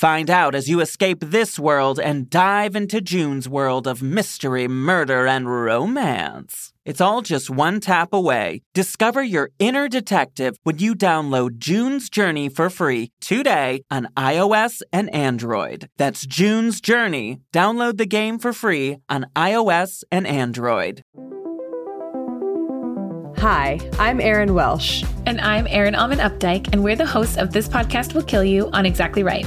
Find out as you escape this world and dive into June's world of mystery, murder, and romance. It's all just one tap away. Discover your inner detective when you download June's Journey for free today on iOS and Android. That's June's Journey. Download the game for free on iOS and Android. Hi, I'm Erin Welsh. And I'm Erin Allmann Updike, and we're the hosts of This Podcast Will Kill You on Exactly Right.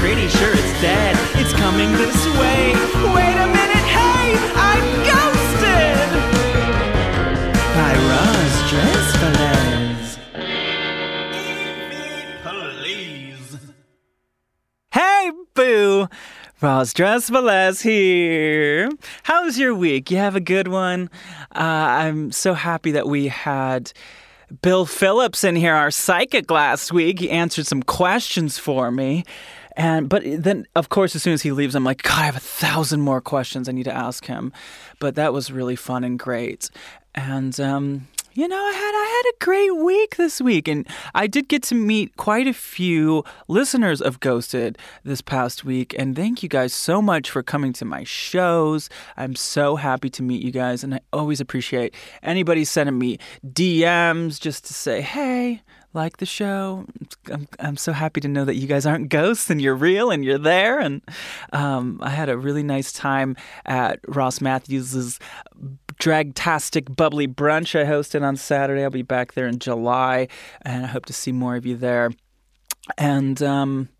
Pretty sure it's dead. It's coming this way. Wait a minute, hey, I'm ghosted! By Roz Dress Please. Hey, boo! Roz Dress here. How's your week? You have a good one? Uh, I'm so happy that we had Bill Phillips in here, our psychic last week. He answered some questions for me. And but then of course as soon as he leaves I'm like god I have a thousand more questions I need to ask him. But that was really fun and great. And um you know, I had I had a great week this week, and I did get to meet quite a few listeners of Ghosted this past week. And thank you guys so much for coming to my shows. I'm so happy to meet you guys, and I always appreciate anybody sending me DMs just to say, "Hey, like the show. I'm, I'm so happy to know that you guys aren't ghosts and you're real and you're there. And um, I had a really nice time at Ross Mathews's Dragtastic Bubbly Brunch I hosted on Saturday. I'll be back there in July, and I hope to see more of you there. And um,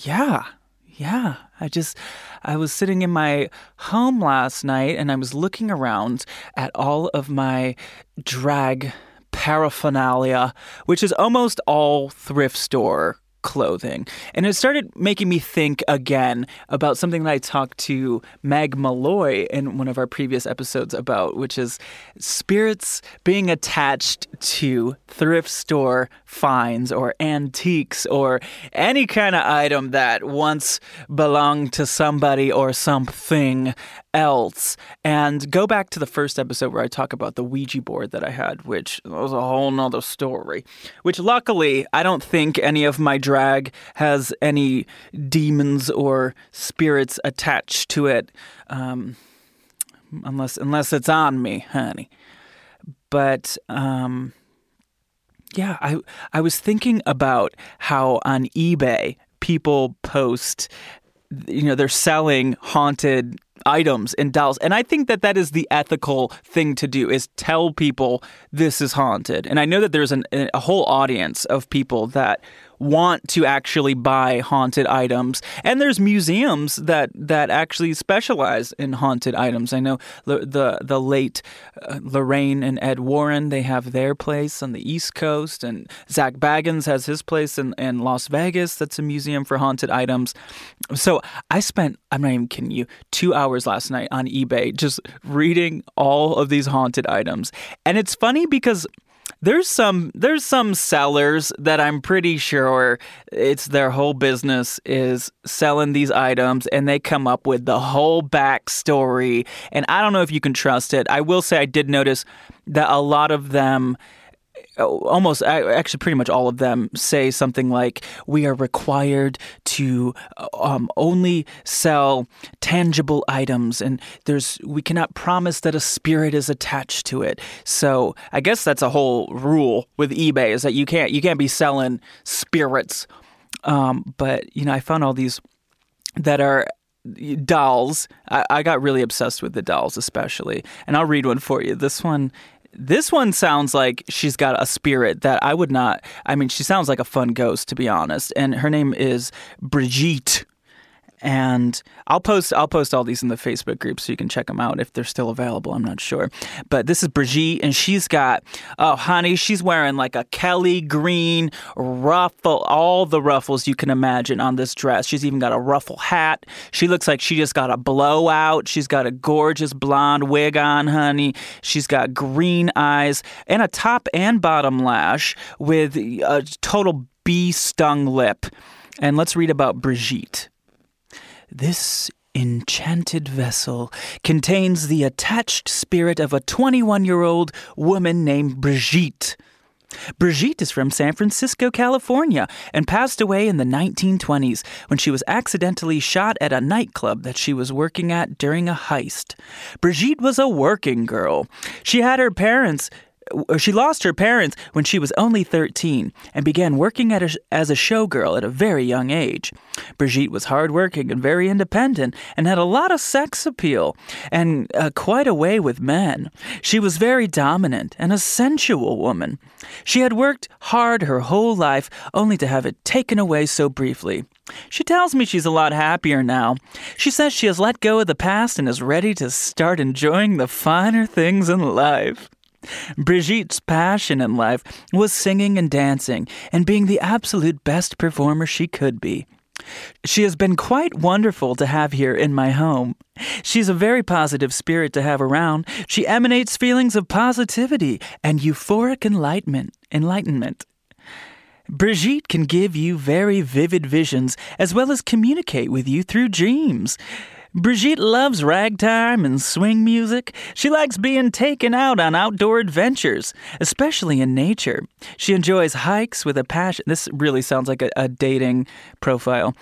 yeah, yeah, I just, I was sitting in my home last night and I was looking around at all of my drag paraphernalia, which is almost all thrift store clothing. And it started making me think again about something that I talked to Meg Malloy in one of our previous episodes about, which is spirits being attached to thrift store finds or antiques or any kind of item that once belonged to somebody or something else. And go back to the first episode where I talk about the Ouija board that I had, which was a whole nother story. Which luckily, I don't think any of my drag has any demons or spirits attached to it. Um, unless unless it's on me, honey. But um, yeah, I I was thinking about how on eBay people post you know they're selling haunted items and dolls and i think that that is the ethical thing to do is tell people this is haunted. And i know that there's an, a whole audience of people that want to actually buy haunted items. And there's museums that that actually specialize in haunted items. I know the the, the late uh, Lorraine and Ed Warren, they have their place on the East Coast, and Zak Bagans has his place in, in Las Vegas. That's a museum for haunted items. So I spent, I'm not even kidding you, two hours last night on eBay just reading all of these haunted items. And it's funny because there's some there's some sellers that I'm pretty sure it's their whole business is selling these items and they come up with the whole backstory and I don't know if you can trust it. I will say I did notice that a lot of them almost actually pretty much all of them say something like we are required to um, only sell tangible items and there's we cannot promise that a spirit is attached to it so i guess that's a whole rule with ebay is that you can't you can't be selling spirits um, but you know i found all these that are dolls. I, I, got really obsessed with the dolls, especially. And I'll read one for you. This one this one sounds like she's got a spirit that I would not. I mean, she sounds like a fun ghost, to be honest. And her name is Brigitte and I'll post I'll post all these in the Facebook group so you can check them out if they're still available. I'm not sure, but this is Brigitte, and she's got oh honey, she's wearing like a Kelly green ruffle, all the ruffles you can imagine on this dress. She's even got a ruffle hat. She looks like she just got a blowout. She's got a gorgeous blonde wig on, honey. She's got green eyes and a top and bottom lash with a total bee stung lip. And let's read about Brigitte. This enchanted vessel contains the attached spirit of a 21 year old woman named Brigitte. Brigitte is from San Francisco, California, and passed away in the 1920s when she was accidentally shot at a nightclub that she was working at during a heist. Brigitte was a working girl. She had her parents she lost her parents when she was only 13 and began working a, as a showgirl at a very young age. Brigitte was hardworking and very independent and had a lot of sex appeal and uh, quite a way with men. She was very dominant and a sensual woman. She had worked hard her whole life only to have it taken away so briefly. She tells me she's a lot happier now. She says she has let go of the past and is ready to start enjoying the finer things in life. Brigitte's passion in life was singing and dancing and being the absolute best performer she could be. She has been quite wonderful to have here in my home. She's a very positive spirit to have around. She emanates feelings of positivity and euphoric enlightenment. Enlightenment. Brigitte can give you very vivid visions as well as communicate with you through dreams. Brigitte loves ragtime and swing music. She likes being taken out on outdoor adventures, especially in nature. She enjoys hikes with a passion. This really sounds like a, a dating profile.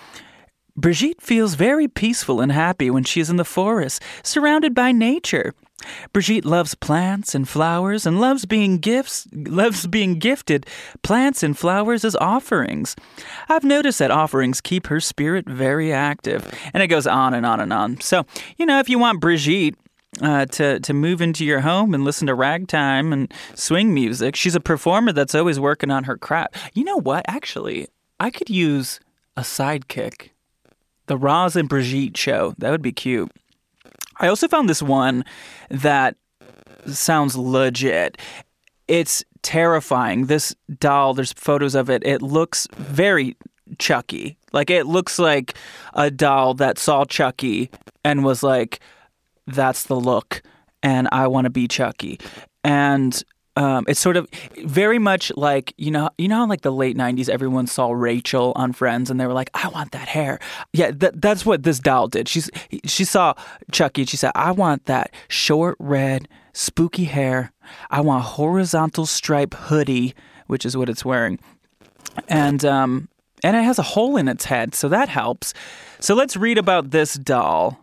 Brigitte feels very peaceful and happy when she is in the forest, surrounded by nature. Brigitte loves plants and flowers and loves being gifts loves being gifted plants and flowers as offerings. I've noticed that offerings keep her spirit very active, and it goes on and on and on. So, you know, if you want Brigitte uh, to to move into your home and listen to ragtime and swing music. She's a performer that's always working on her craft. You know what? Actually, I could use a sidekick. The Roz and Brigitte show. That would be cute. I also found this one that sounds legit. It's terrifying. This doll, there's photos of it. It looks very Chucky. Like it looks like a doll that saw Chucky and was like, that's the look and I want to be Chucky. And um, it's sort of very much like you know you know like the late '90s everyone saw Rachel on Friends and they were like I want that hair. Yeah that, that's what this doll did. She's she saw Chucky and she said I want that short red spooky hair. I want horizontal stripe hoodie which is what it's wearing. And um and it has a hole in its head so that helps. So let's read about this doll.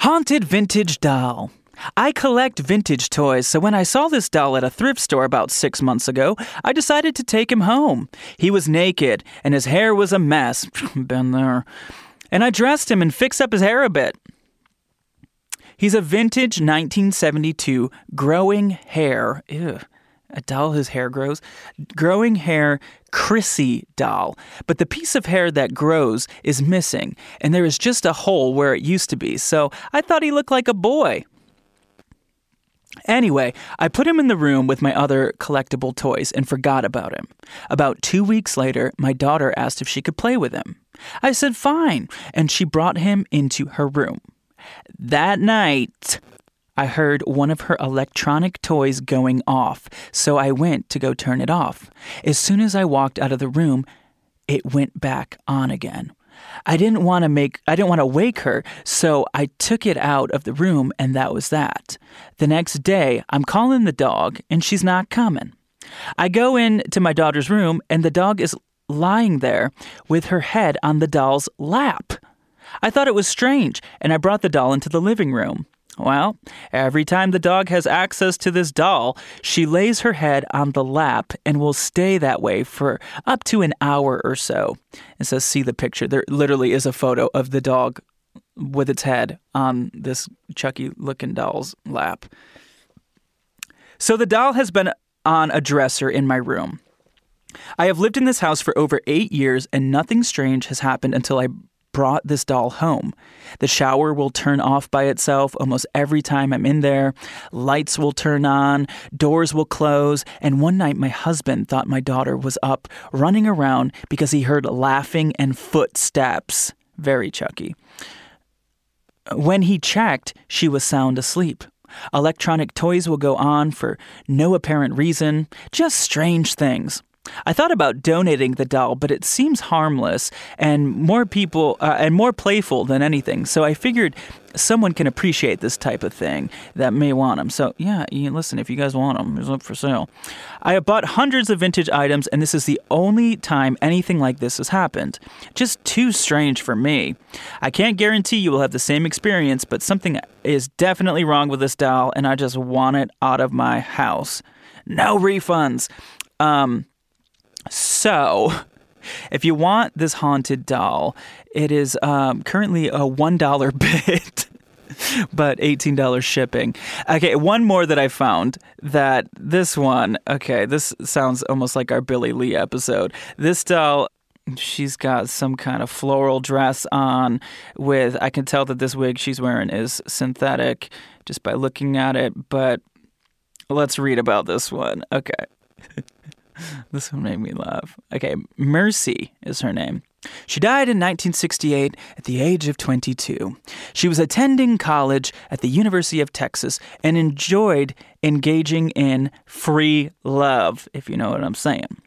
Haunted vintage doll I collect vintage toys, so when I saw this doll at a thrift store about six months ago, I decided to take him home. He was naked, and his hair was a mess. Been there. And I dressed him and fixed up his hair a bit. He's a vintage 1972 growing hair. Ew. A doll whose hair grows? Growing hair Crissy doll. But the piece of hair that grows is missing, and there is just a hole where it used to be. So I thought he looked like a boy. Anyway, I put him in the room with my other collectible toys and forgot about him. About two weeks later, my daughter asked if she could play with him. I said fine, and she brought him into her room. That night, I heard one of her electronic toys going off, so I went to go turn it off. As soon as I walked out of the room, it went back on again. I didn't want to make I didn't want to wake her, so I took it out of the room and that was that. The next day, I'm calling the dog and she's not coming. I go in to my daughter's room and the dog is lying there with her head on the doll's lap. I thought it was strange and I brought the doll into the living room. Well, every time the dog has access to this doll, she lays her head on the lap and will stay that way for up to an hour or so. It says, see the picture. There literally is a photo of the dog with its head on this Chucky looking doll's lap. So the doll has been on a dresser in my room. I have lived in this house for over eight years and nothing strange has happened until I brought this doll home. The shower will turn off by itself almost every time I'm in there. Lights will turn on, doors will close, and one night my husband thought my daughter was up running around because he heard laughing and footsteps. Very Chucky. When he checked, she was sound asleep. Electronic toys will go on for no apparent reason, just strange things. I thought about donating the doll, but it seems harmless and more people uh, and more playful than anything. So I figured someone can appreciate this type of thing that may want them. So yeah, you, listen, if you guys want them, it's up for sale. I have bought hundreds of vintage items, and this is the only time anything like this has happened. Just too strange for me. I can't guarantee you will have the same experience, but something is definitely wrong with this doll, and I just want it out of my house. No refunds. Um, so, if you want this haunted doll, it is um, currently a $1 bid. but $18 shipping. Okay, one more that I found that this one, okay, this sounds almost like our Billy Lee episode. This doll she's got some kind of floral dress on with I can tell that this wig she's wearing is synthetic just by looking at it, but let's read about this one. Okay. this one made me laugh. Okay, Mercy is her name. She died in 1968 at the age of 22. She was attending college at the University of Texas and enjoyed engaging in free love, if you know what I'm saying.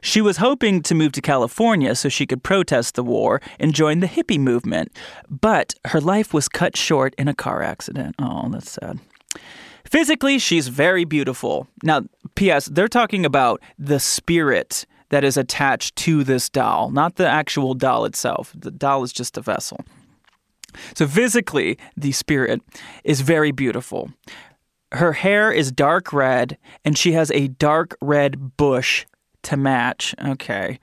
She was hoping to move to California so she could protest the war and join the hippie movement, but her life was cut short in a car accident. Oh, that's sad. Physically, she's very beautiful. Now, P.S., they're talking about the spirit that is attached to this doll, not the actual doll itself. The doll is just a vessel. So, physically, the spirit is very beautiful. Her hair is dark red, and she has a dark red bush to match. Okay.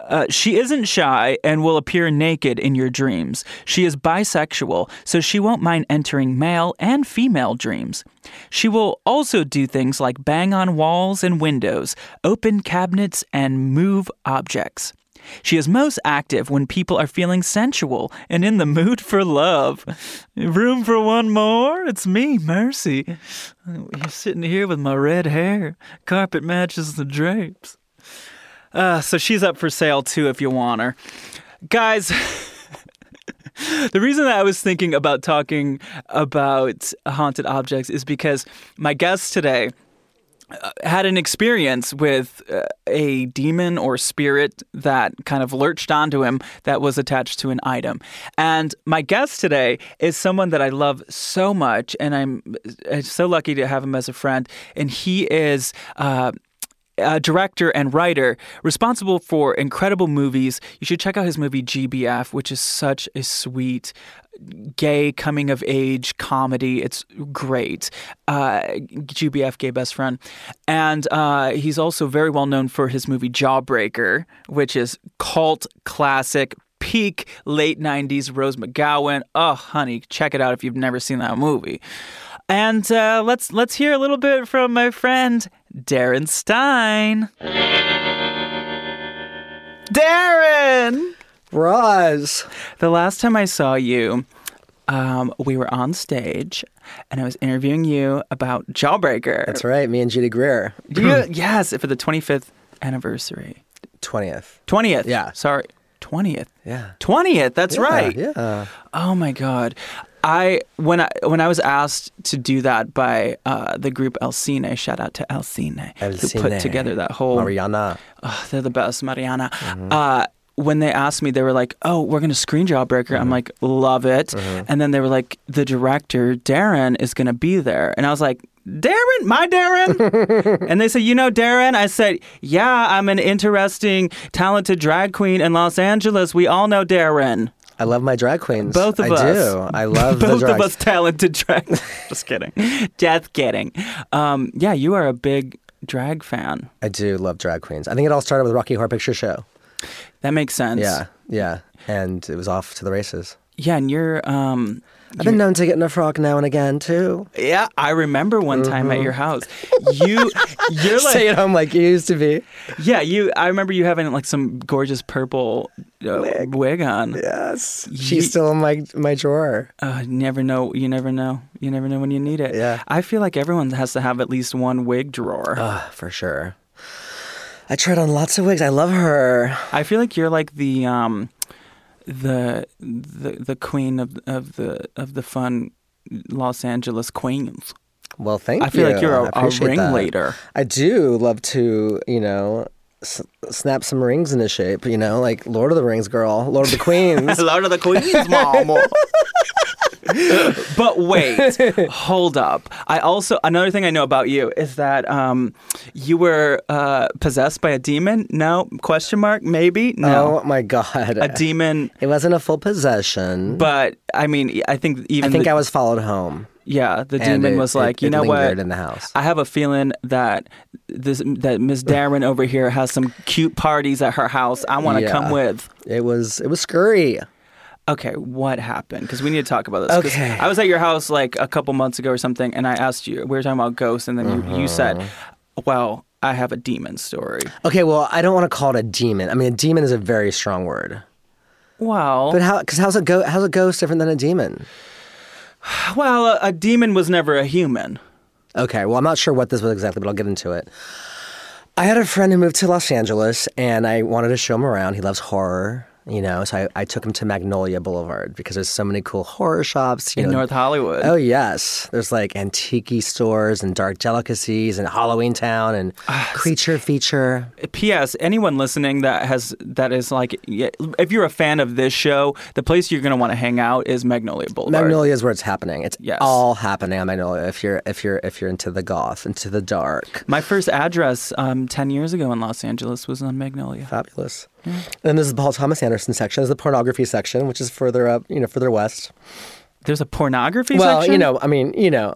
Uh, she isn't shy and will appear naked in your dreams. She is bisexual, so she won't mind entering male and female dreams. She will also do things like bang on walls and windows, open cabinets, and move objects. She is most active when people are feeling sensual and in the mood for love. Room for one more? It's me, Mercy. You're sitting here with my red hair. Carpet matches the drapes. Uh, so she's up for sale too if you want her. Guys, the reason that I was thinking about talking about haunted objects is because my guest today uh, had an experience with uh, a demon or spirit that kind of lurched onto him that was attached to an item. And my guest today is someone that I love so much, and I'm uh, so lucky to have him as a friend. And he is uh, uh, director and writer responsible for incredible movies. You should check out his movie GBF, which is such a sweet gay coming of age comedy. It's great. Uh, GBF, Gay Best Friend. And uh, he's also very well known for his movie Jawbreaker, which is cult classic. Peak late 90s Rose McGowan. Oh, honey, check it out if you've never seen that movie. And uh, let's let's hear a little bit from my friend Darren Stein. Darren, Roz. the last time I saw you, um, we were on stage, and I was interviewing you about Jawbreaker. That's right. Me and Judy Greer. Do you, yes, for the 25th anniversary. 20th. 20th. Yeah. Sorry. 20th. Yeah. 20th. That's Yeah, right. Yeah. Oh my god. I when I when I was asked to do that by uh, the group El Cine, shout out to El Cine, El who Cine. put together that whole. Mariana. Oh, they're the best, Mariana. Uh, when they asked me, they were like, "Oh, we're gonna screen Jawbreaker." I'm like, "Love it," and then they were like, "The director Darren is gonna be there," and I was like. Darren, my Darren. and they said, You know Darren? I said, Yeah, I'm an interesting, talented drag queen in Los Angeles. We all know Darren. I love my drag queens. Both of I us. do. I love the Both drag. of us talented drag. Just kidding. Death kidding. Um, yeah, you are a big drag fan. I do love drag queens. I think it all started with Rocky Horror Picture Show. That makes sense. Yeah. Yeah. And it was off to the races. Yeah, and you're. Um, I've been known to get in a frog now and again too. yeah, I remember one time at your house. You, you're like, Stay at home like you used to be. yeah, you. I remember you having like some gorgeous purple uh, wig. on. Yes. Ye- She's still in my my drawer. Uh, never know. You never know. You never know when you need it. Yeah. I feel like everyone has to have at least one wig drawer. Ah, for sure. I tried on lots of wigs. I love her. I feel like you're like the um the the the queen of of the of the fun Los Angeles queens. Well, thank you. I feel like you're a that. ringleader. I do love to, you know, s- snap some rings into shape. You know, like Lord of the Rings girl, Lord of the Queens. Lord of the Queens, mama. but wait, hold up. I also another thing I know about you is that um, you were uh, possessed by a demon. No question mark. Maybe no. Oh my god! A demon, It wasn't a full possession. but I mean, I think even I think the, I was followed home. yeah, the and demon it- was like, it- you know what? in the house. I have a feeling that this that Miss Darren over here has some cute parties at her house. I want to Yeah. come with. It was it was scurry. Okay, what happened? Because we need to talk about this. Okay. I was at your house like a couple months ago or something, and I asked you. We were talking about ghosts, and then you, you said, Uh-huh. "Well, I have a demon story." Okay, well, I don't want to call it a demon. I mean, a demon is a very strong word. Well, But how? Because how's a go? How's a ghost different than a demon? well, a, a demon was never a human. Okay, well, I'm not sure what this was exactly, but I'll get into it. I had a friend who moved to Los Angeles, and I wanted to show him around. He loves horror, you know, so I, I took him to Magnolia Boulevard because there's so many cool horror shops. You In know. North Hollywood. Oh yes, there's like antique stores and dark delicacies and Halloween Town and Ah, Creature Feature. P.S. Anyone listening that has that is like, if you're a fan of this show, the place you're gonna want to hang out is Magnolia Boulevard. Magnolia is where it's happening. It's Yes. all happening on Magnolia. If you're if you're if you're into the goth, into the dark, My first address um, ten years ago in Los Angeles was on Magnolia. fabulous. And this is the Paul Thomas Anderson section. There's the pornography section, which is further up, you know, further west. There's a pornography well, section. you know, I mean, you know,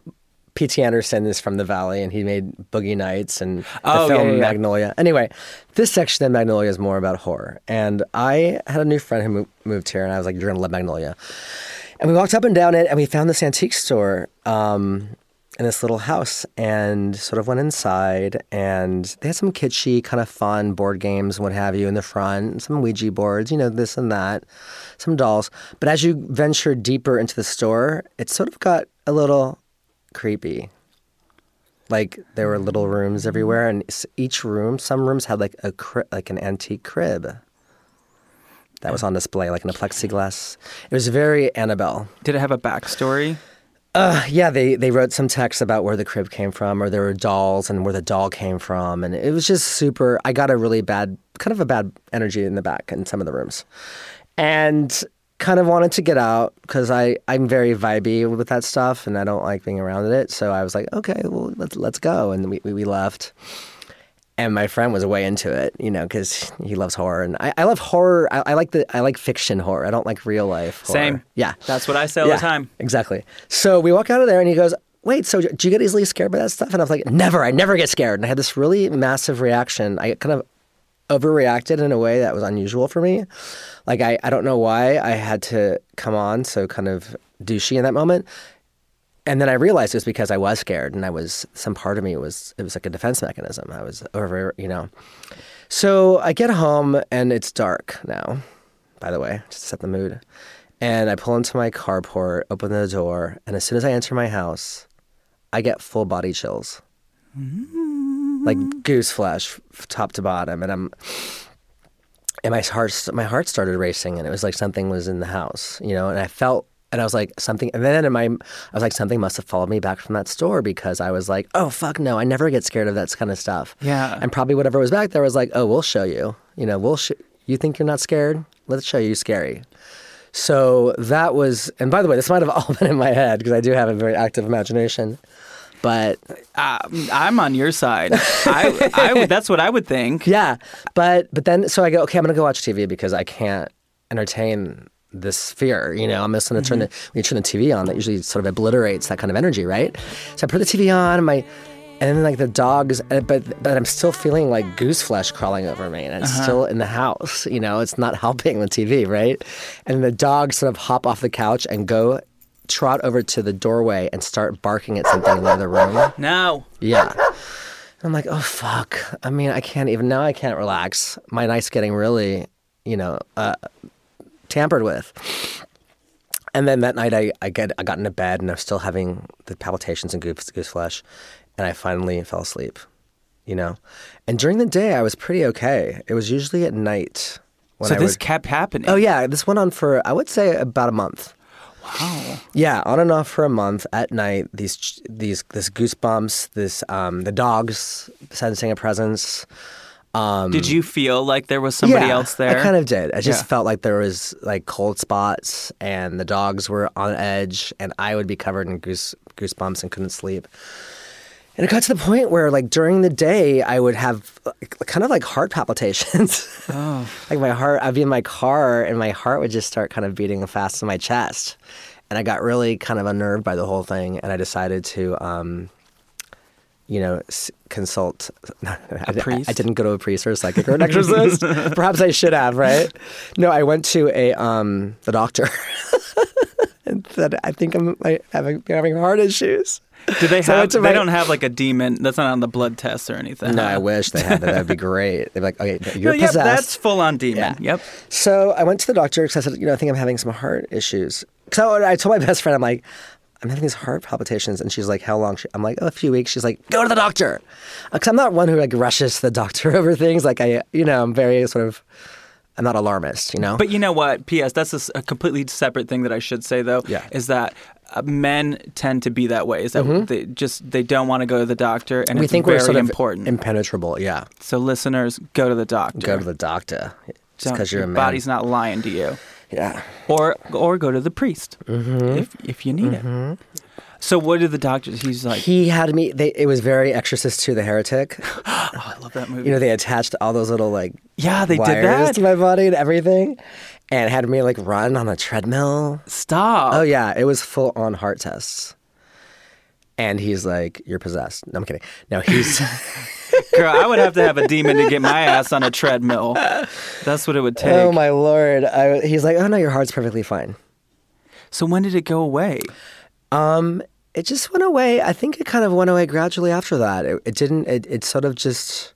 P.T. Anderson is from the Valley, and he made Boogie Nights and the Oh, film yeah, yeah, yeah. Magnolia. Anyway, this section of Magnolia is more about horror. And I had a new friend who mo- moved here, and I was like, "You're gonna love Magnolia." And we walked up and down it, and we found this antique store um, in this little house, and sort of went inside, and they had some kitschy, kind of fun board games, and what have you, in the front, some Ouija boards, you know, this and that, some dolls. But as you venture deeper into the store, it sort of got a little creepy. Like there were little rooms everywhere, and each room, some rooms had like a cri- like an antique crib that was on display, like in a plexiglass. It was very Annabelle. Did it have a backstory? Uh, yeah, they they wrote some text about where the crib came from, or there were dolls and where the doll came from, and it was just super. I got a really bad, kind of a bad energy in the back in some of the rooms, and kind of wanted to get out because I'm very vibey with that stuff, and I don't like being around it. So I was like, okay, well let's let's go, and we, we left. And my friend was way into it, you know, because he loves horror, and I, I love horror. I, I like the I like fiction horror. I don't like real life. Horror. Same. Yeah, That's what I say all the time. Exactly. So we walk out of there and he goes, Wait, so do you get easily scared by that stuff? And I was like, Never, I never get scared. And I had this really massive reaction. I kind of overreacted in a way that was unusual for me. Like, I, I don't know why I had to come on so kind of douchey in that moment. And then I realized it was because I was scared, and I was some part of me was it was like a defense mechanism. I was over, you know. So I get home and it's dark now. By the way, just to set the mood. And I pull into my carport, open the door, and as soon as I enter my house, I get full body chills, mm-hmm. like goose flesh, top to bottom, and I'm and my heart my heart started racing and it was like something was in the house you know and i felt and i was like something and then in my i was like something must have followed me back from that store because i was like oh fuck no i never get scared of that kind of stuff Yeah. and probably whatever was back there was like oh we'll show you you know we'll sh- you think you're not scared let's show you scary so that was and by the way this might have all been in my head because i do have a very active imagination but Um, I'm on your side. I, I would, that's what I would think. Yeah, but but then so I go, okay, I'm gonna go watch TV because I can't entertain this fear. You know, I'm just gonna turn the when you turn the TV on, that usually sort of obliterates that kind of energy, right? So I put the TV on, and my and then like the dogs, uh, but but I'm still feeling like goose flesh crawling over me, and it's still in the house. You know, it's not helping the TV, right? And the dogs sort of hop off the couch and go trot over to the doorway and start barking at something in the other room. No. Yeah. I'm like, oh fuck. I mean, I can't even now. I can't relax. My night's getting really, you know, uh, tampered with. And then that night, I, I get I got into bed and I'm still having the palpitations and goose, goose flesh, and I finally fell asleep. You know, and during the day I was pretty okay. It was usually at night. When So I this would- kept happening. Oh yeah, this went on for I would say about a month. Wow. Yeah, on and off for a month at night. These these this goosebumps, this um, the dogs sensing a presence. Um, Did you feel like there was somebody yeah, else there? I kind of did. I just Yeah. felt like there was like cold spots, and the dogs were on edge, and I would be covered in goose goosebumps and couldn't sleep. And it got to the point where, like during the day, I would have like, kind of like heart palpitations. Oh. like my heart, I'd be in my car, and my heart would just start kind of beating fast in my chest. And I got really kind of unnerved by the whole thing, and I decided to, um, you know, s- consult. I, I- priest? I didn't go to a priest or a psychic or an exorcist. Perhaps I should have, right? No, I went to a um, the doctor. and said, I think I'm like, having having heart issues. Do they So have? they my- don't have like a demon. That's not on the blood test or anything. No. I wish they had that. That'd be great. They'd be like, okay, you're yep, possessed. that's full on demon. Yeah. Yep. So I went to the doctor because I said, you know, I think I'm having some heart issues. So I told my best friend, I'm like, I'm having these heart palpitations, and she's like, how long? I'm like, oh, a few weeks. She's like, go to the doctor, because I'm not one who like rushes to the doctor over things. Like I, you know, I'm very sort of, I'm not alarmist, you know. But you know what? P.S. That's a, completely separate thing that I should say though. Yeah. Is that uh, men tend to be that way? Is that they just they don't want to go to the doctor, and Mm-hmm. we it's think very we're sort of important. impenetrable. Yeah, so listeners, go to the doctor. go to the doctor just because your man. body's not lying to you. Yeah. Or or go to the priest Mm-hmm. if if you need it. So what did the doctor? He's like, He had me. They, it was very Exorcist II: The Heretic. oh, I love that movie. You know, they attached all those little like yeah, they did that. to my body and everything, and had me like run on a treadmill. Stop. Oh yeah, it was full on heart tests. And he's like, "You're possessed." No, I'm kidding. No, he's Girl, I would have to have a demon to get my ass on a treadmill. That's what it would take. oh my lord. I, he's like, "Oh no, your heart's perfectly fine." So when did it go away? Um, it just went away. I think it kind of went away gradually after that. It, it didn't. It, it sort of just.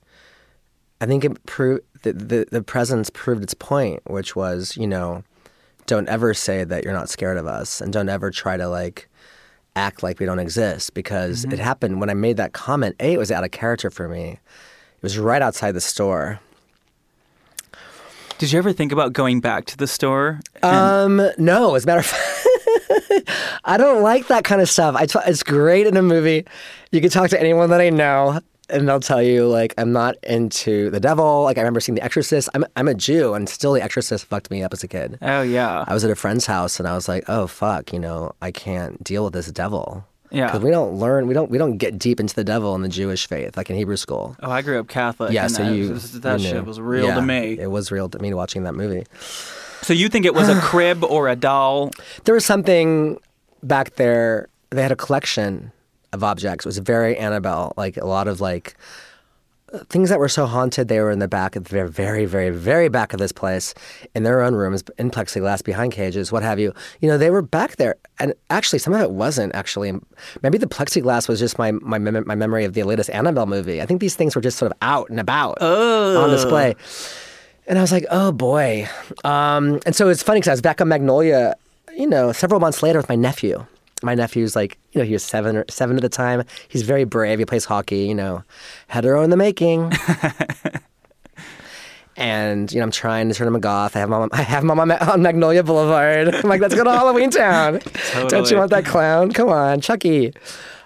I think it proved the, the the presence proved its point, which was you know, don't ever say that you're not scared of us, and don't ever try to like act like we don't exist because it happened when I made that comment. A, it was out of character for me. It was right outside the store. Did you ever think about going back to the store? and- Um, no, as a matter of fact, I don't like that kind of stuff. I t- it's great in a movie. You can talk to anyone that I know, and they'll tell you like I'm not into the devil. Like I remember seeing The Exorcist. I'm I'm a Jew, and still The Exorcist fucked me up as a kid. oh yeah. I was at a friend's house, and I was like, oh fuck, you know, I can't deal with this devil. Yeah. because we don't learn, we don't we don't get deep into the devil in the Jewish faith, like in Hebrew school. Oh, I grew up Catholic. Yeah, so that, you that you shit was real Yeah, to me. It was real to me watching that movie. So you think it was a crib or a doll? there was something back there. They had a collection of objects. It was very Annabelle, like a lot of like things that were so haunted, they were in the back, at the very, very, very, very back of this place, in their own rooms, in plexiglass, behind cages, what have you. You know, they were back there, and actually, some of it wasn't actually. Maybe the plexiglass was just my my mem- my memory of the latest Annabelle movie. I think these things were just sort of out and about on display. And I was like, oh boy. Um, and so it's funny because I was back on Magnolia, you know, several months later with my nephew. My nephew's like, you know, he was seven or seven at the time. He's very brave. He plays hockey, you know, hetero in the making. and you know, I'm trying to turn him a goth. I have him on, I have him on, on Magnolia Boulevard. I'm like, let's go to Halloween Town. Don't you want that clown? Come on, Chucky.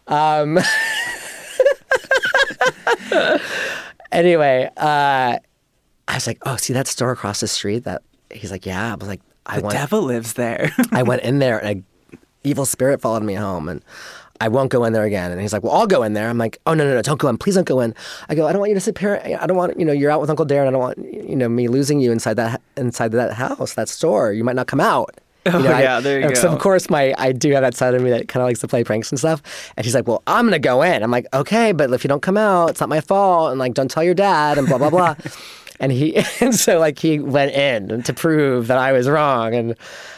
Um, anyway, uh, I was like, oh, see that store across the street? That he's like, yeah. I was like, I The went, devil lives there. I went in there, and a evil spirit followed me home, and I won't go in there again. And he's like, well, I'll go in there. I'm like, oh no, no, no, don't go in. Please don't go in. I go, I don't want you to sit here. I don't want, you know, you're out with Uncle Darren. I don't want, you know, me losing you inside that inside that house, that store. You might not come out. Oh, you Oh, know, I- yeah, there you So go. of course, my I do have that side of me that kind of likes to play pranks and stuff. And she's like, "Well, I'm gonna go in." I'm like, "Okay, but if you don't come out, it's not my fault." And like, don't tell your dad and blah blah blah. and he and so like he went in to prove that I was wrong. And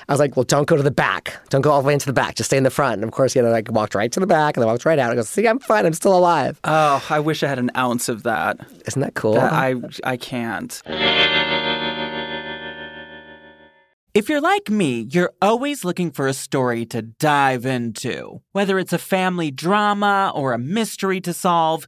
I was like, "Well, don't go to the back. Don't go all the way into the back. Just stay in the front." And of course, he had like walked right to the back and then walked right out. I go, "See, I'm fine. I'm still alive." oh, I wish I had an ounce of that. Isn't that cool? That I I can't. If you're like me, you're always looking for a story to dive into. Whether it's a family drama or a mystery to solve,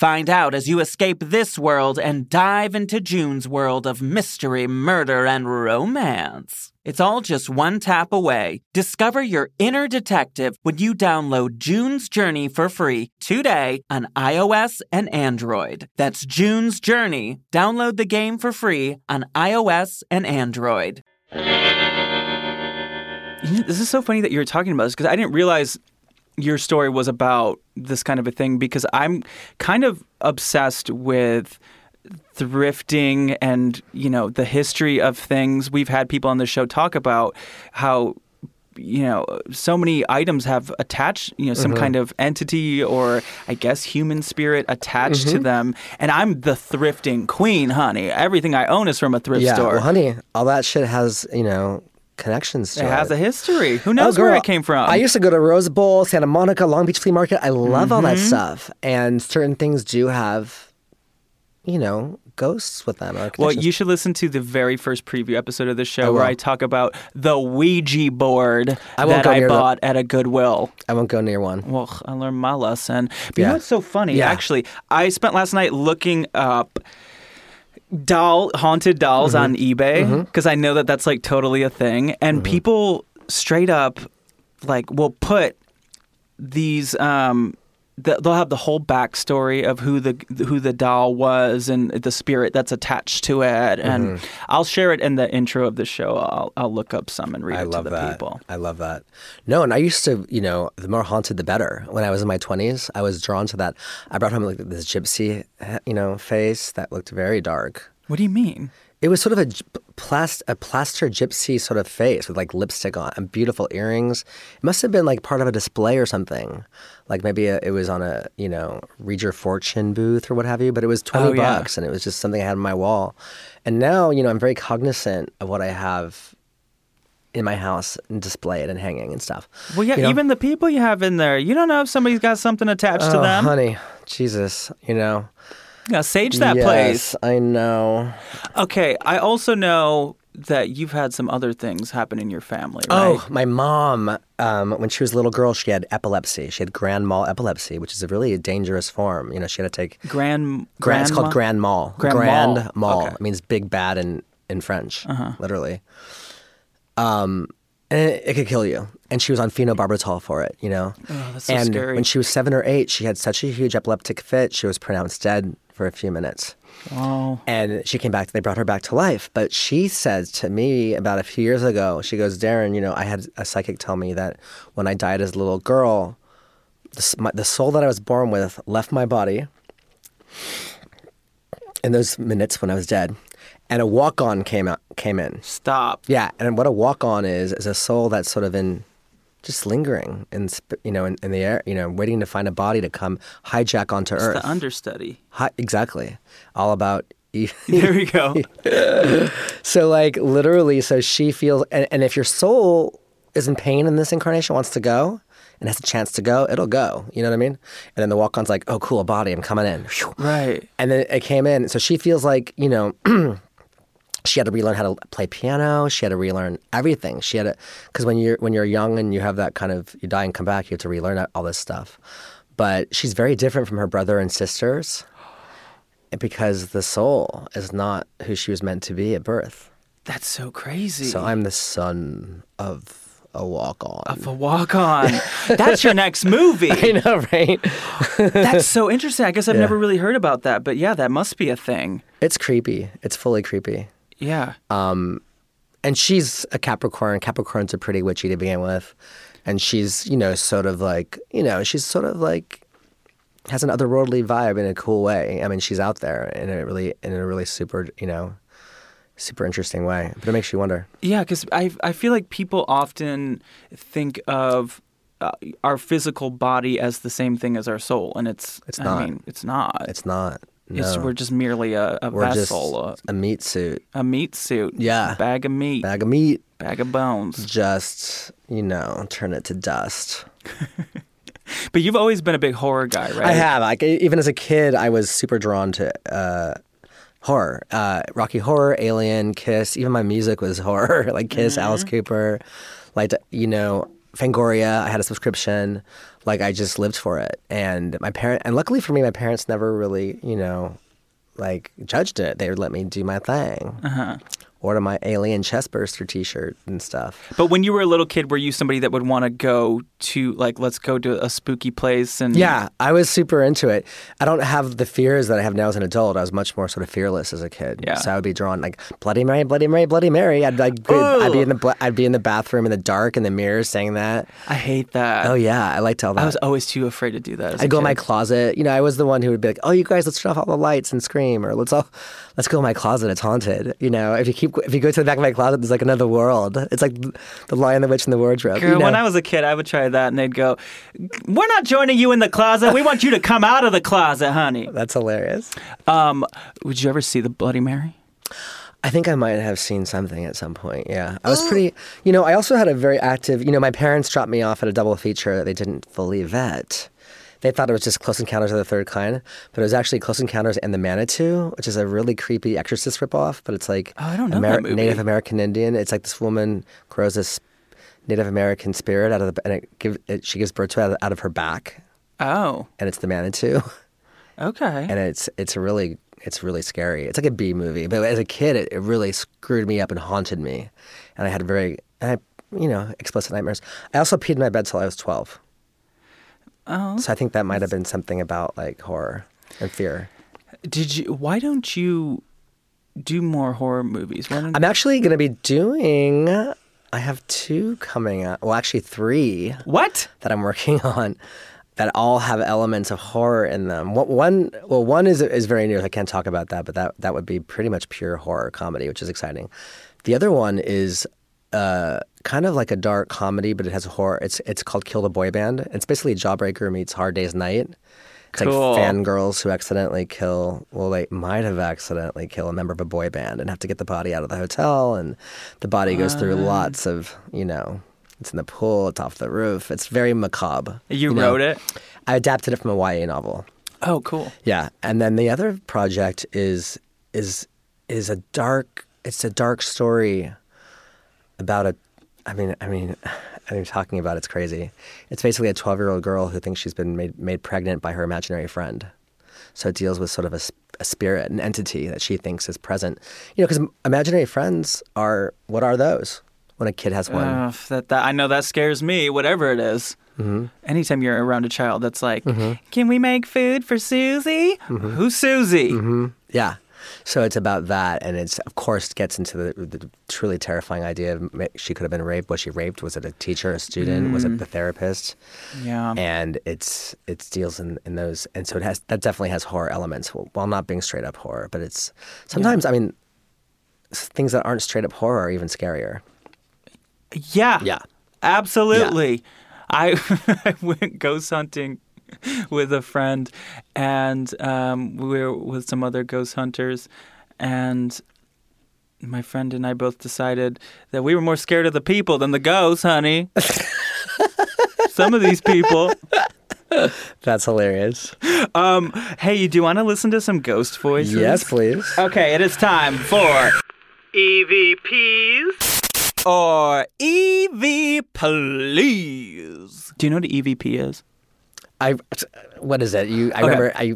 Find out as you escape this world and dive into June's world of mystery, murder, and romance. It's all just one tap away. Discover your inner detective when you download June's Journey for free today on iOS and Android. That's June's Journey. Download the game for free on iOS and Android. This is so funny that you're talking about this because I didn't realize your story was about this kind of a thing because I'm kind of obsessed with thrifting and you know the history of things. We've had people on the show talk about how you know so many items have attached you know some mm-hmm. kind of entity or i guess human spirit attached to mm-hmm. them. And i'm the thrifting queen honey. Everything i own is from a thrift yeah, store. well, honey, all that shit has you know connections to it it. has a history who Oh, knows where it came from I used to go to Rose Bowl, Santa Monica, Long Beach Flea Market. I love all that Mm-hmm. stuff, and certain things do have, you know, ghosts with them. Well, you should listen to the very first preview episode of the show I where. I talk about the Ouija board I that I near the- bought at a Goodwill. I won't go near one. Well, I learned my lesson. But you Yeah. know what's so funny? Yeah. Actually, I spent last night looking up doll haunted dolls on Mm-hmm. eBay because I know that that's like totally a thing, and Mm-hmm. people straight up like will put these um they'll have the whole backstory of who the who the doll was and the spirit that's attached to it and Mm-hmm. I'll share it in the intro of the show I'll I'll look up some and read I it love to the that. people I love that. No, and I used to, you know, the more haunted, the better. When I was in my twenties, I was drawn to that. I brought home like this gypsy, you know, face that looked very dark. what do you mean It was sort of a plast a plaster gypsy sort of face with like lipstick on and beautiful earrings. It must have been like part of a display or something. Like maybe a, it was on a you know read your fortune booth or what have you. But it was twenty Oh, yeah. bucks and it was just something I had on my wall. And now you know I'm very cognizant of what I have in my house and displayed and hanging and stuff. Well, yeah, You know? even the people you have in there, you don't know if somebody's got something attached to Oh, them. honey, Jesus, you know. Gotta sage that place. yes, place. I know. Okay, I also know that you've had some other things happen in your family, right? Oh, my mom, um, when she was a little girl, she had epilepsy. She had grand mal epilepsy, which is a really dangerous form. You know, she had to take grand, grand. It's called grand mal. Grand grand mal. mal. Okay. Uh-huh. It means big bad in in French, literally. Um, and it, it could kill you. And she was on phenobarbital for it. You know. Oh, that's so and scary. when she was seven or eight, she had such a huge epileptic fit. She was pronounced dead for a few minutes. Oh, And she came back, they brought her back to life. But she said to me about a few years ago, she goes, Darren, you know, I had a psychic tell me that when I died as a little girl, the, my, the soul that I was born with left my body in those minutes when I was dead. And a walk on came out, came in. stop. Yeah. And what a walk on is, is a soul that's sort of in just lingering in, you know, in, in the air, you know, waiting to find a body to come hijack onto It's earth. the understudy. Hi, exactly. All about There we go. So like literally, so she feels, and, and if your soul is in pain in this incarnation, wants to go, and has a chance to go, it'll go. You know what I mean? And then the walk-on's like, oh, cool, a body, I'm coming in. Right. And then it came in. So she feels like you know. She had to relearn how to play piano. She had to relearn everything. She had to, because when you're when you're young and you have that kind of you die and come back, you have to relearn all this stuff. But she's very different from her brother and sisters, because the soul is not who she was meant to be at birth. That's so crazy. So I'm the son of a walk on. of a walk on. That's your next movie. I know, right? That's so interesting. I guess I've never really heard about that, but yeah, that must be a thing. It's creepy. It's fully creepy. Yeah. And she's a Capricorn. Capricorns are pretty witchy to begin with. And she's, you know, sort of like, you know, she's sort of like has an otherworldly vibe in a cool way. I mean, she's out there in a really in a really super, you know, super interesting way. But it makes you wonder. Yeah, because I I feel like people often think of uh, our physical body as the same thing as our soul, and it's It's I not. mean, it's not. It's not. No. It's- we're just merely a, a We're vessel, just a meat suit, a, a meat suit, Yeah. bag of meat, bag of meat. bag of bones. Just you know, turn it to dust. But you've always been a big horror guy, right? I have. Like even as a kid, I was super drawn to uh, horror, uh, Rocky Horror, Alien, Kiss. Even my music was horror, like Kiss, Alice Cooper, like you know, Fangoria. I had a subscription. Like I just lived for it, and my parent. And luckily for me, my parents never really, you know, like judged it. They would let me do my thing. Uh-huh. Order my Alien Chestburster T-shirt and stuff. But when you were a little kid, were you somebody that would want to go to like, let's go to a spooky place and Yeah, I was super into it. I don't have the fears that I have now as an adult. I was much more sort of fearless as a kid. Yeah. So I would be drawn like Bloody Mary, Bloody Mary, Bloody Mary. I'd like I'd be in the I'd be in the bathroom in the dark in the mirror saying that. I hate that. Oh yeah, I like to tell that. I was always too afraid to do that. I'd go in my closet. You know, I was the one who would be like, "Oh, you guys, let's turn off all the lights and scream," or "Let's all, let's go in my closet. It's haunted." You know, if you keep if you go to the back of my closet, there's like another world. It's like the Lion, the Witch, and the Wardrobe. Girl, you know? when I was a kid, I would try that, and they'd go, "We're not joining you in the closet. We want you to come out of the closet, honey." That's hilarious. Um, would you ever see the Bloody Mary? I think I might have seen something at some point. Yeah, I was pretty. You know, I also had a very active. You know, my parents dropped me off at a double feature that they didn't fully vet. They thought it was just Close Encounters of the Third Kind, but it was actually Close Encounters and the Manitou, which is a really creepy Exorcist ripoff. But it's like Oh, I don't know. Native American Indian. It's like this woman grows this Native American spirit out of the, and it give, it, she gives birth to it out of, out of her back, Oh, and it's the Manitou. okay. and it's it's really it's really scary. It's like a B movie, but as a kid, it, it really screwed me up and haunted me, and I had very I, you know explicit nightmares. I also peed in my bed till I was twelve, oh, so I think that might have been something about like horror and fear. did you? Why don't you do more horror movies? Why don't, I'm actually going to be doing. I have two coming out. Well, actually three what? that I'm working on. That all have elements of horror in them. One- One, well, one is is very new. I can't talk about that, but that that would be pretty much pure horror comedy, which is exciting. The other one is uh, kind of like a dark comedy, but it has horror. It's it's called Kill the Boy Band. It's basically Jawbreaker meets Hard Day's Night, It's Cool. like fangirls who accidentally kill, well, they might have accidentally killed a member of a boy band and have to get the body out of the hotel. And the body goes through lots of, you know, it's in the pool, it's off the roof. It's very macabre. You, know? wrote it. I adapted it from a YA novel. Oh, cool. Yeah, and then the other project is is is a dark. It's a dark story about a. I mean, I mean, I mean, talking about it's crazy. It's basically a twelve-year-old girl who thinks she's been made made pregnant by her imaginary friend. So it deals with sort of a spirit, an entity that she thinks is present. You know, because imaginary friends are what are those? When a kid has one, Ugh, that, that I know that scares me. Whatever it is. Mm-hmm. Anytime you're around a child that's like, "Can we make food for Susie?" Mm-hmm. Who's Susie? Yeah. So it's about that, and it's of course gets into the, the truly terrifying idea of she could have been raped. Was she raped? Was it a teacher, a student? Was it mm. the therapist? Yeah. And it's it deals in, in those, and so it has that definitely has horror elements while not being straight up horror. But it's sometimes I mean things that aren't straight up horror are even scarier. Yeah. Yeah. Absolutely. I, I went ghost hunting with a friend, and um, we were with some other ghost hunters, and my friend and I both decided that we were more scared of the people than the ghosts, honey. some of these people. That's hilarious. Um, hey, do you want to listen to some ghost voices? Yes, please. Okay, it is time for EVPs or EV Please. Do you know what an EVP is? I what is it? You I Okay. remember I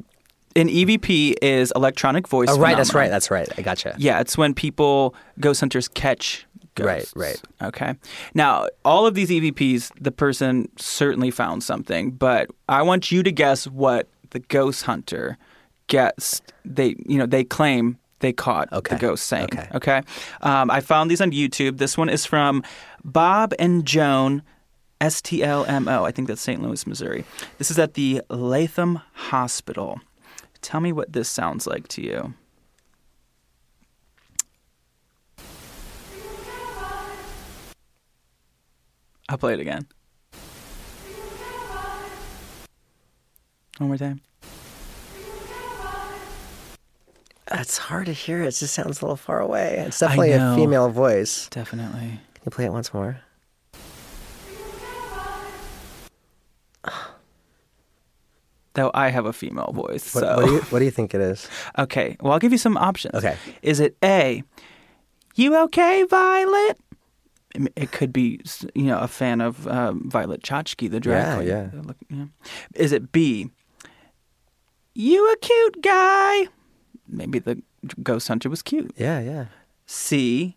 An EVP is electronic voice. oh right that's right that's right I gotcha. Yeah, it's when people, ghost hunters, catch Right, ghosts. right. Okay. Now, all of these EVPs, the person certainly found something, but I want you to guess what the ghost hunter gets. They, you know, they claim they caught Okay, the ghost saying. okay. Okay. Um, I found these on YouTube. This one is from Bob and Joan. STLMO. I think that's St. Louis, Missouri. This is at the Latham Hospital. Tell me what this sounds like to you. I'll play it again. One more time. It's hard to hear. It just sounds a little far away. It's definitely a female voice. Definitely. Can you play it once more? Though I have a female voice. What, so. what, do you, what do you think it is? Okay, well, I'll give you some options. Okay. Is it A, you okay, Violet? It could be, you know, a fan of um, Violet Chachki, the drag Yeah, queen. yeah. Uh, yeah. Is it B, you a cute guy? Maybe the ghost hunter was cute. Yeah, yeah. C,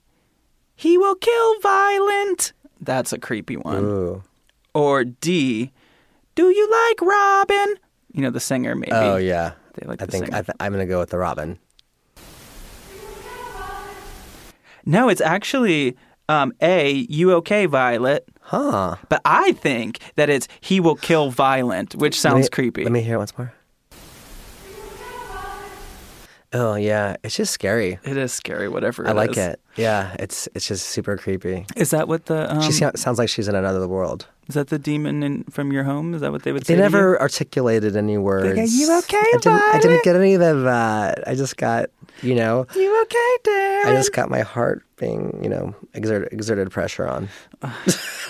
he will kill Violent. That's a creepy one. Ooh. Or D, do you like Robin? You know, the singer, maybe. Oh, yeah. They like I the think singer. I th- I'm going to go with the Robin. No, it's actually um, A, you okay, Violet? Huh. But I think that it's he will kill Violent, which Let sounds me- creepy. Let me hear it once more. Oh, yeah. It's just scary. It is scary, whatever. I like is. it. Yeah, it's it's just super creepy. Is that what the um, she sounds like she's in another world. Is that the demon in, from your home? Is that what they would They say? to never articulated any words. "Are you okay, I didn't, I didn't get any of that. I just got, you know, You okay, Darren? I just got my heart being, you know, exerted, exerted pressure on.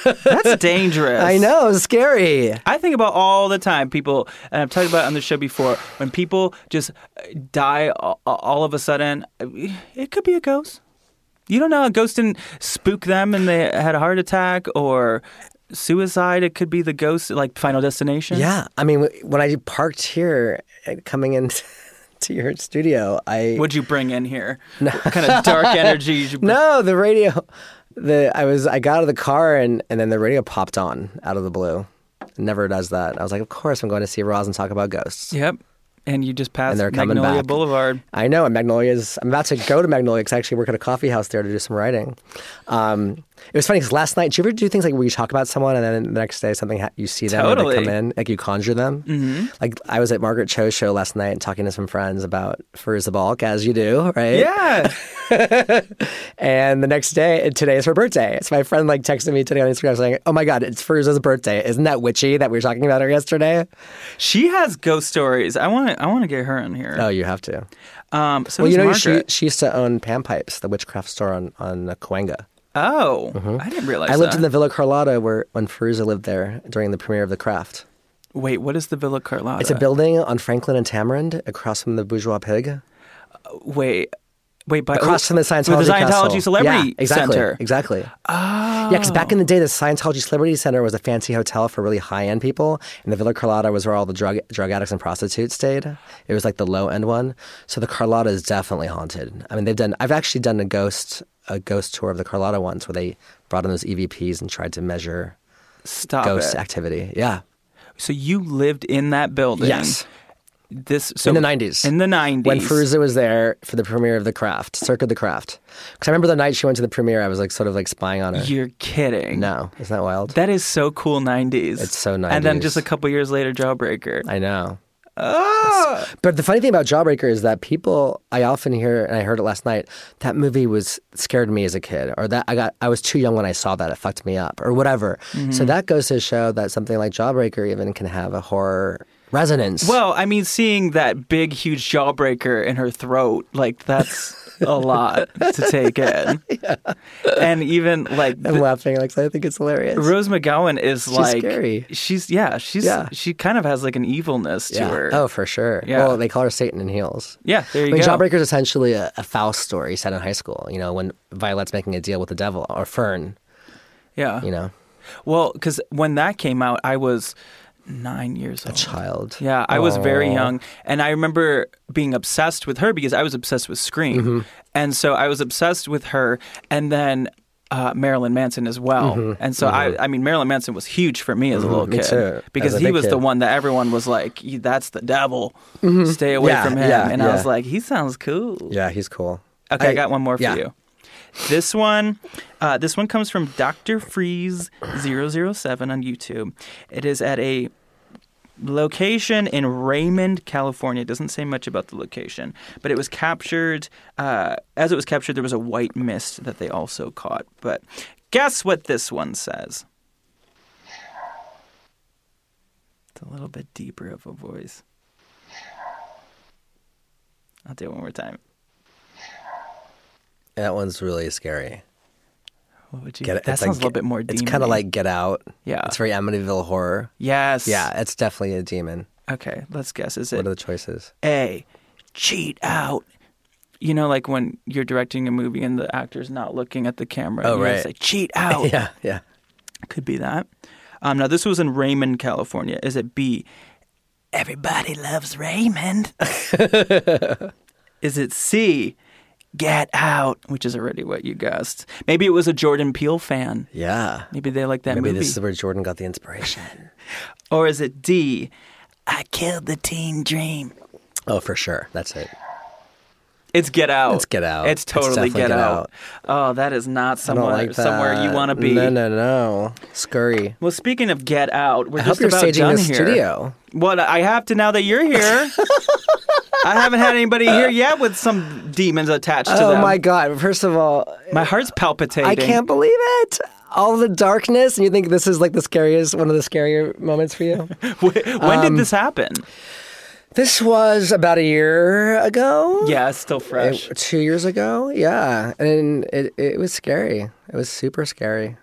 That's dangerous. I know, scary. I think about all the time people, and I've talked about it on the show before, when people just uh, die all, all of a sudden, it could be a ghost. You don't know. A ghost didn't spook them and they had a heart attack or suicide. It could be the ghost, like Final Destination. Yeah, I mean, when I parked here, uh, coming in to your studio, I What'd you bring in here? What kind of dark energy you bring? no the radio. The I was I got out of the car and and then the radio popped on out of the blue. It never does that. I was like, of course I'm going to see Roz and talk about ghosts. Yep. and you just passed And they're coming Magnolia back. Boulevard. I know, and Magnolia's. I'm about to go to Magnolia because I actually work at a coffee house there to do some writing. Um, it was funny because last night, do you ever do things like where you talk about someone and then the next day something ha- you see them or they come in, like you conjure them? Mm-hmm. Like I was at Margaret Cho's show last night and talking to some friends about Fairuza Balk, as you do, right? Yeah. And the next day, today is her birthday. So my friend like texted me today on Instagram saying, "Oh my God, it's Fairuza's birthday! Isn't that witchy that we were talking about her yesterday?" she has ghost stories. I want to I want to get her in here. Oh, you have to. Um, so well, you know, she, Margaret. she used to own Pan Pipes, the witchcraft store on on uh, Oh, I didn't realize Mm-hmm. I lived that. in the Villa Carlotta where when Fairuza lived there during the premiere of The Craft. Wait, what is the Villa Carlotta? It's a building on Franklin and Tamarind across from the Bourgeois Pig. Wait, wait, by Across from the Scientology the Scientology Castle. Celebrity yeah, exactly, Center. Exactly. Oh. Yeah, because back in the day, the Scientology Celebrity Center was a fancy hotel for really high end people, and the Villa Carlotta was where all the drug drug addicts and prostitutes stayed. It was like the low end one. So the Carlotta is definitely haunted. I mean, they've done. I've actually done a ghost a ghost tour of the Carlotta once, where they brought in those EVPs and tried to measure Stop ghost it. activity. Yeah. So you lived in that building. Yes. This so in the 90s. In the 90s. When Fairuza was there for the premiere of The Craft, Circa the Craft. Because I remember the night she went to the premiere, I was like sort of like spying on her. You're kidding. no, isn't that wild? That is so cool 90s. It's so nice. And then just a couple years later Jawbreaker. I know. Oh. But the funny thing about Jawbreaker is that people, I often hear, and I heard it last night, that movie was scared me as a kid, or that I got, I was too young when I saw that, it fucked me up, or whatever. Mm-hmm. So that goes to show that something like Jawbreaker even can have a horror resonance. Well, I mean seeing that big huge jawbreaker in her throat, like that's a lot to take in. And even like I'm the- laughing, like I think it's hilarious. Rose McGowan is like scary. She's yeah, she's Yeah. she kind of has like an evilness to yeah. her. Oh, for sure. Yeah. Well, they call her Satan in heels. Yeah, there you mean, go. Jawbreaker is essentially a, a Faust story set in high school. You know, when Violet's making a deal with the devil, or Fern. yeah. You know, Well, because when that came out, I was nine years old. A child. Yeah, I was very young, and I remember being obsessed with her because I was obsessed with Scream, Mm-hmm. and so I was obsessed with her, and then. Uh, Marilyn Manson as well, and so I, I mean, Marilyn Manson was huge for me as a little Mm-hmm. Me kid because he was the one that everyone was like, "That's the devil, stay away Yeah, from him," yeah, and I was like, "He sounds cool." Yeah, he's cool. Okay, I, got one more for yeah. you. This one, uh, this one comes from Dr. Freeze 007 on YouTube. It is at a location in Raymond, California. It doesn't say much about the location, but it was captured. Uh, as it was captured, there was a white mist that they also caught. But guess what this one says? It's a little bit deeper of a voice. I'll do it one more time. That one's really scary. What would you? Get it? That sounds like, a little bit more. It's demon-y. kind of like Get Out. Yeah. It's very Amityville horror. yes. Yeah, it's definitely a demon. Okay, let's guess. Is it? What are the choices? A, cheat out? You know, like when you're directing a movie and the actor's not looking at the camera. Oh, and right. Say cheat out. Yeah, yeah. Could be that. Um, now this was in Raymond, California. Is it B? Everybody loves Raymond. is it C? Get out, which is already what you guessed. Maybe it was a Jordan Peele fan. Yeah. Maybe they like that movie. Maybe movie. this is where Jordan got the inspiration. Or is it D? I killed the teen dream. oh, for sure. That's it. It's Get Out. It's Get Out. It's totally Get, out. Out. Oh, that is not somewhere like somewhere you want to be. No, no, no. Scurry. Well, speaking of Get Out, we're I hope just you're about staging done this here. studio. Well, I have to now that you're here. I haven't had anybody here yet with some demons attached to them. Oh my god! First of all, My heart's palpitating. I can't believe it. All the darkness, and you think this is like the scariest, one of the scarier moments for you? when Um, did this happen? This was about a year ago. Yeah, it's still fresh. It- two years ago. Yeah, and it it was scary. It was super scary.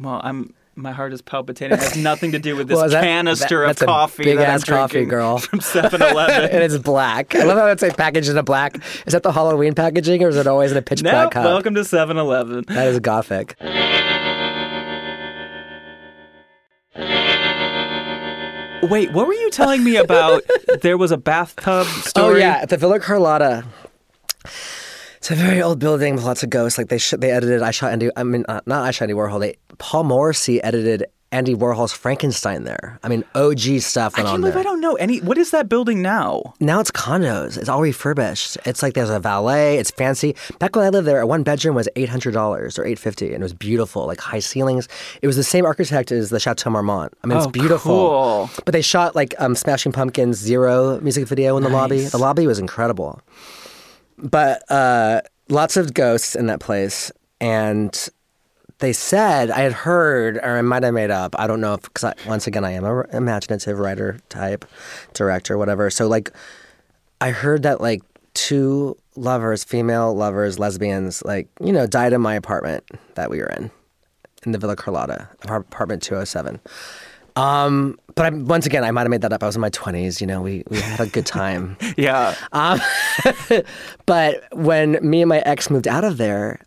well, I'm. My heart is palpitating. It has nothing to do with this Well, that- canister that- of coffee big that ass I'm coffee, girl. from 7-Eleven. and it's black. I love how it's like packaged in a black. Is that the Halloween packaging, or is it always in a pitch no, black cup? welcome to 7-Eleven. That is gothic. Wait, what were you telling me about? there was a bathtub story. Oh yeah, at the Villa Carlotta. It's a very old building with lots of ghosts. Like they sh- they edited. I shot Andy. I mean, uh, not I shot Andy Warhol. They Paul Morrissey edited Andy Warhol's Frankenstein there. I mean, OG stuff I can't on believe there. I don't know any. What is that building now? Now it's condos. It's all refurbished. It's like there's a valet. It's fancy. Back when I lived there, a one bedroom was eight hundred dollars or eight fifty, and it was beautiful, like high ceilings. It was the same architect as the Chateau Marmont. I mean, Oh, it's beautiful. cool. But they shot like um, Smashing Pumpkins Zero music video in the lobby. The lobby was incredible. But uh, lots of ghosts in that place, and they said I had heard, or I might have made up. I don't know if because once again I am a r- imaginative writer type, director, whatever. So like, I heard that like two lovers, female lovers, lesbians, like you know, died in my apartment that we were in, in the Villa Carlotta, apartment two hundred seven. Um, but I, once again, I might have made that up. I was in my twenties. You know, we we had a good time. Yeah. Um, but when me and my ex moved out of there,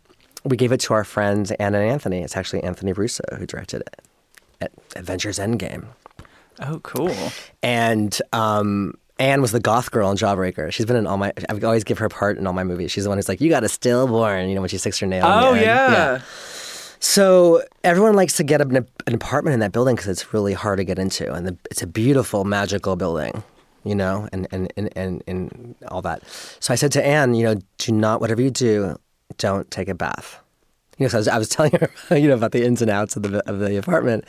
we gave it to our friends Anna and Anthony. It's actually Anthony Russo who directed it at Avengers Endgame. Oh, cool. And um, Anne was the goth girl in Jawbreaker. She's been in all my. I always give her part in all my movies. She's the one who's like, "You got a stillborn," you know, when she sticks her nail. Oh egg. yeah. So everyone likes to get an, an apartment in that building because it's really hard to get into, and the, it's a beautiful, magical building, you know, and and, and and and all that. So I said to Anne, you know, do not whatever you do, don't take a bath. You know, so I was, I was telling her, you know, about the ins and outs of the of the apartment,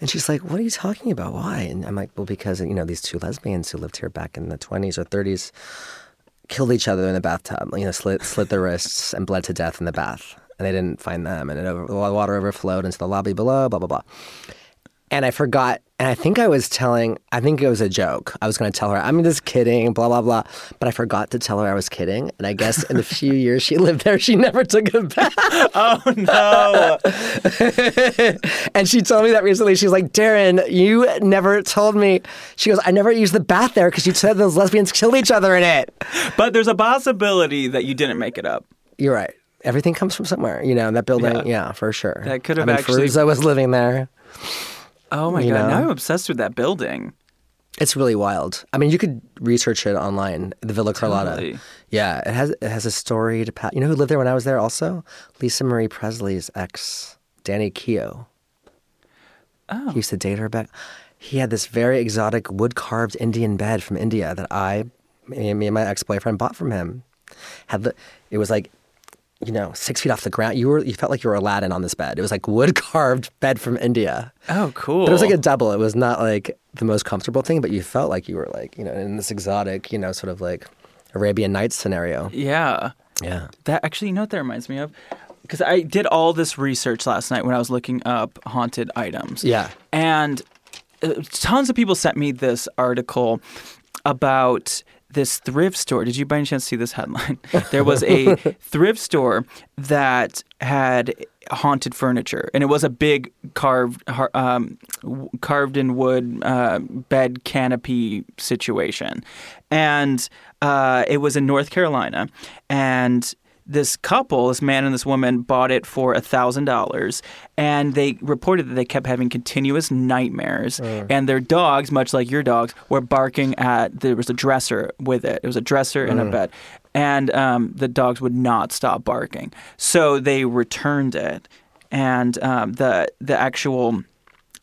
and she's like, "What are you talking about? Why?" And I'm like, "Well, because you know these two lesbians who lived here back in the 20s or 30s killed each other in the bathtub. You know, slit slit their wrists and bled to death in the bath, and they didn't find them, and it over, the water overflowed into the lobby below. Blah blah blah. And I forgot, and I think I was telling, I think it was a joke. I was going to tell her, I'm just kidding, blah, blah, blah. But I forgot to tell her I was kidding. And I guess in the few years she lived there, she never took a bath. Oh no. and she told me that recently. She's like, Darren, you never told me. She goes, I never used the bath there because you said those lesbians killed each other in it. but there's a possibility that you didn't make it up. You're right. Everything comes from somewhere, you know, in that building. Yeah. Yeah, for sure. That could have I mean, actually- Fairuza was living there. Oh my god. know? Now I'm obsessed with that building. It's really wild. I mean, you could research it online. The Villa Carlotta. Totally. Yeah, it has it has a storied past. You know who lived there when I was there? Also, Lisa Marie Presley's ex, Danny Keough. Oh. He used to date her back. He had this very exotic wood carved Indian bed from India that I, me me and my ex boyfriend bought from him. Had the it was like, you know, six feet off the ground. You were you felt like you were Aladdin on this bed. It was like wood carved bed from India. Oh, cool. But it was like a double. It was not like the most comfortable thing, but you felt like you were like, you know, in this exotic, you know, sort of like Arabian Nights scenario. yeah. Yeah. That actually, you know what that reminds me of? Because I did all this research last night when I was looking up haunted items. Yeah. And uh, tons of people sent me this article about this thrift store. Did you by any chance see this headline? There was a thrift store that had haunted furniture, and it was a big carved, um, carved in wood uh, bed canopy situation, and uh, it was in North Carolina, and this couple, this man and this woman, bought it for a thousand dollars, and they reported that they kept having continuous nightmares, and their dogs, much like your dogs, were barking at. There was a dresser with it. It was a dresser and a bed, and um, the dogs would not stop barking. So they returned it, and um, the the actual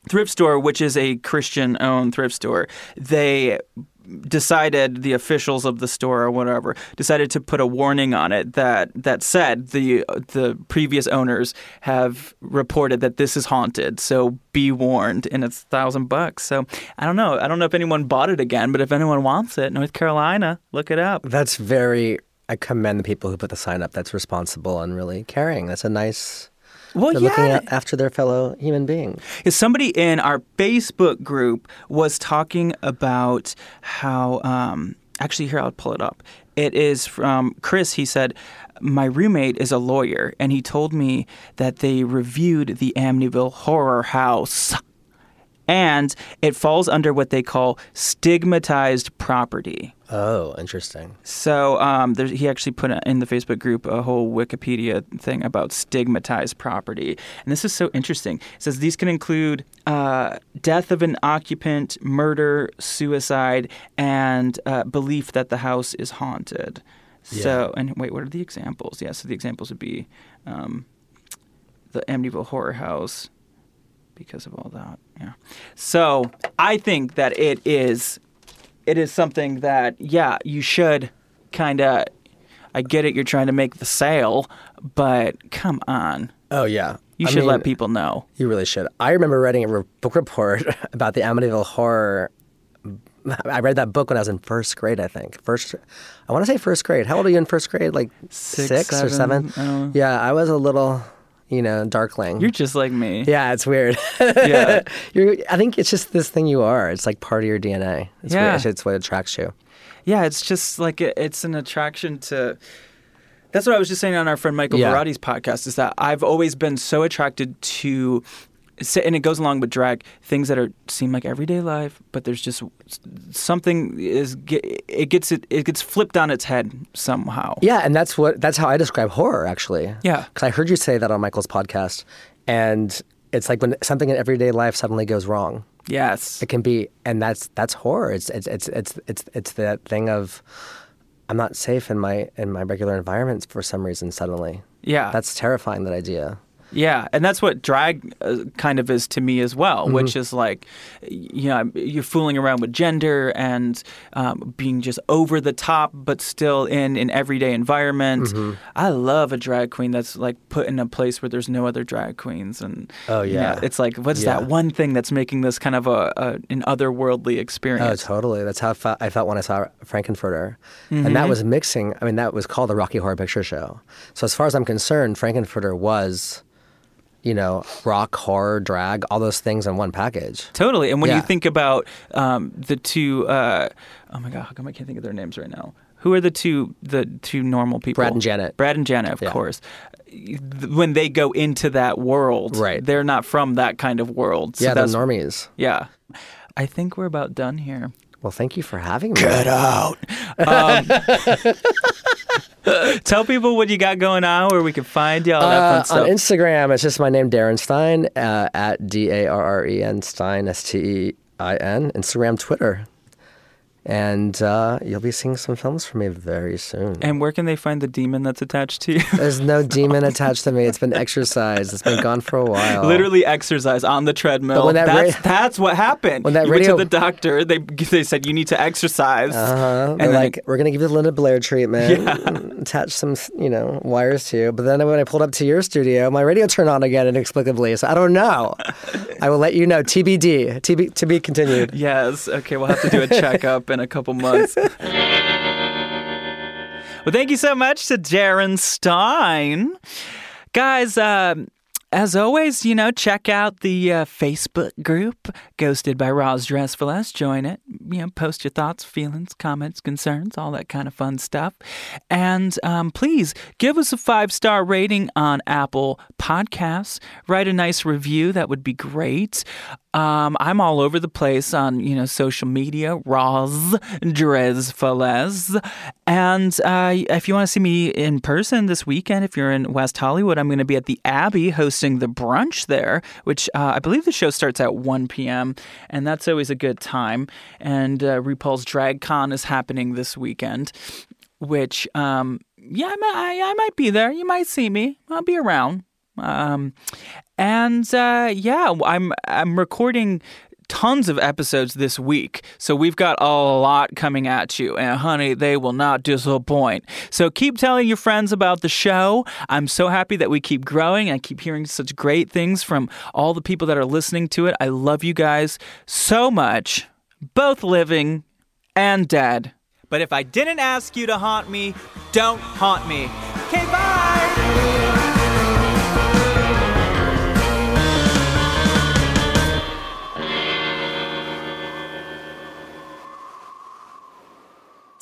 thrift store, which is a Christian-owned thrift store, they decided the officials of the store or whatever decided to put a warning on it that that said the the previous owners have reported that this is haunted. So be warned. And it's a thousand bucks. So i don't know. I don't know if anyone bought it again but if anyone wants it north carolina look it up. That's very, I commend the people who put the sign up. That's responsible and really caring. That's a nice, well they're yeah looking after their fellow human being. is somebody in our Facebook group was talking about how um, actually here I'll pull it up. It is from Chris. He said, "My roommate is a lawyer, and he told me that they reviewed the Amityville Horror House." And it falls under what they call stigmatized property. Oh, interesting. So um, there's, he actually put in the Facebook group a whole Wikipedia thing about stigmatized property, and this is so interesting. It says these can include uh, death of an occupant, murder, suicide, and uh, belief that the house is haunted. So, and wait, what are the examples? Yeah, so the examples would be um, the Amityville Horror House because of all that. Yeah. So I think that it is, it is something that yeah you should kind of. I get it. You're trying to make the sale, but come on, Oh yeah. you I should mean, let people know. You really should. I remember writing a re- book report about the Amityville horror. I read that book when I was in first grade. I think first. I want to say first grade. How old are you in first grade? Like Six, or seven, seven? I. Yeah, I was a little, you know, darkling. You're just like me. yeah, it's weird. Yeah. You're, I think it's just this thing you are. It's like part of your DNA. It's Yeah. weird. It's what attracts you. Yeah, it's just like it, it's an attraction to. That's what I was just saying on our friend Michael Yeah. Podcast. Is that I've always been so attracted to, and it goes along with drag things that are seem like everyday life, but there's just something is it gets it it gets flipped on its head somehow. Yeah, and that's what that's how I describe horror actually. Yeah. Because I heard you say that on Michael's podcast, and it's like when something in everyday life suddenly goes wrong. Yes. It can be, and that's that's horror. It's it's it's it's it's it's that thing of I'm not safe in my in my regular environment for some reason. Suddenly, Yeah. that's terrifying. That idea. Yeah, and that's what drag uh, kind of is to me as well, Mm-hmm. which is like, you know, you're fooling around with gender and um, being just over the top, but still in an everyday environment. Mm-hmm. I love a drag queen that's like put in a place where there's no other drag queens, and Oh, you know, yeah. it's like what's Yeah. that one thing that's making this kind of a, a an otherworldly experience? Oh, totally. That's how I felt, I felt when I saw Frank-N-Furter, and Mm-hmm. that was mixing. I mean, that was called the Rocky Horror Picture Show. So as far as I'm concerned, Frank-N-Furter was, you know, rock, horror, drag, all those things in one package. Totally. And when you think about um, the two, uh, oh my god, how come I can't think of their names right now? Who are the two the two normal people? Brad and Janet. Brad and Janet, of Yeah. course. When they go into that world, Right. They're not from that kind of world. So yeah, the normies. Yeah. I think we're about done here. Well, thank you for having me. Get out. Um, tell people what you got going on, where we can find you, all that Uh, fun stuff. on Instagram, it's just my name, Darren Stein, uh, at D A R R E N Stein, S T E I N. Instagram, Twitter. And uh, you'll be seeing some films from me very soon. and where can they find the demon that's attached to you? There's no demon attached to me. It's been exercised. It's been gone for a while. Literally exercise on the treadmill. That that's ra- that's what happened. When that you went radio- to the doctor, they they said you need to exercise. Uh-huh. And like, we're gonna give you the Linda Blair treatment, attach some, you know, wires to you. But then when I pulled up to your studio, my radio turned on again inexplicably. So I don't know. I will let you know. TBD. TB, to be continued. Yes. Okay, we'll have to do a checkup in a couple months. well, thank you so much to Darren Stein. Guys, um, as always, you know, check out the uh, Facebook group, Ghosted by Roz Drezfalez. Join it. You know, post your thoughts, feelings, comments, concerns, all that kind of fun stuff. And um, please give us a five star rating on Apple Podcasts. Write a nice review. That would be great. Um, I'm all over the place on you know social media, Roz Drezfalez, and uh, if you want to see me in person this weekend, if you're in West Hollywood, I'm going to be at the Abbey hosting the brunch there, which uh, I believe the show starts at 1 p.m. and that's always a good time. And uh, RuPaul's Drag Con is happening this weekend, which um, yeah, I I, I might be there. You might see me. I'll be around. Um, and uh, yeah, I'm I'm recording tons of episodes this week. So we've got a lot coming at you. And honey, they will not disappoint. So keep telling your friends about the show. I'm so happy that we keep growing. I keep hearing such great things from all the people that are listening to it. I love you guys so much, both living and dead. But if I didn't ask you to haunt me, don't haunt me. Okay, bye.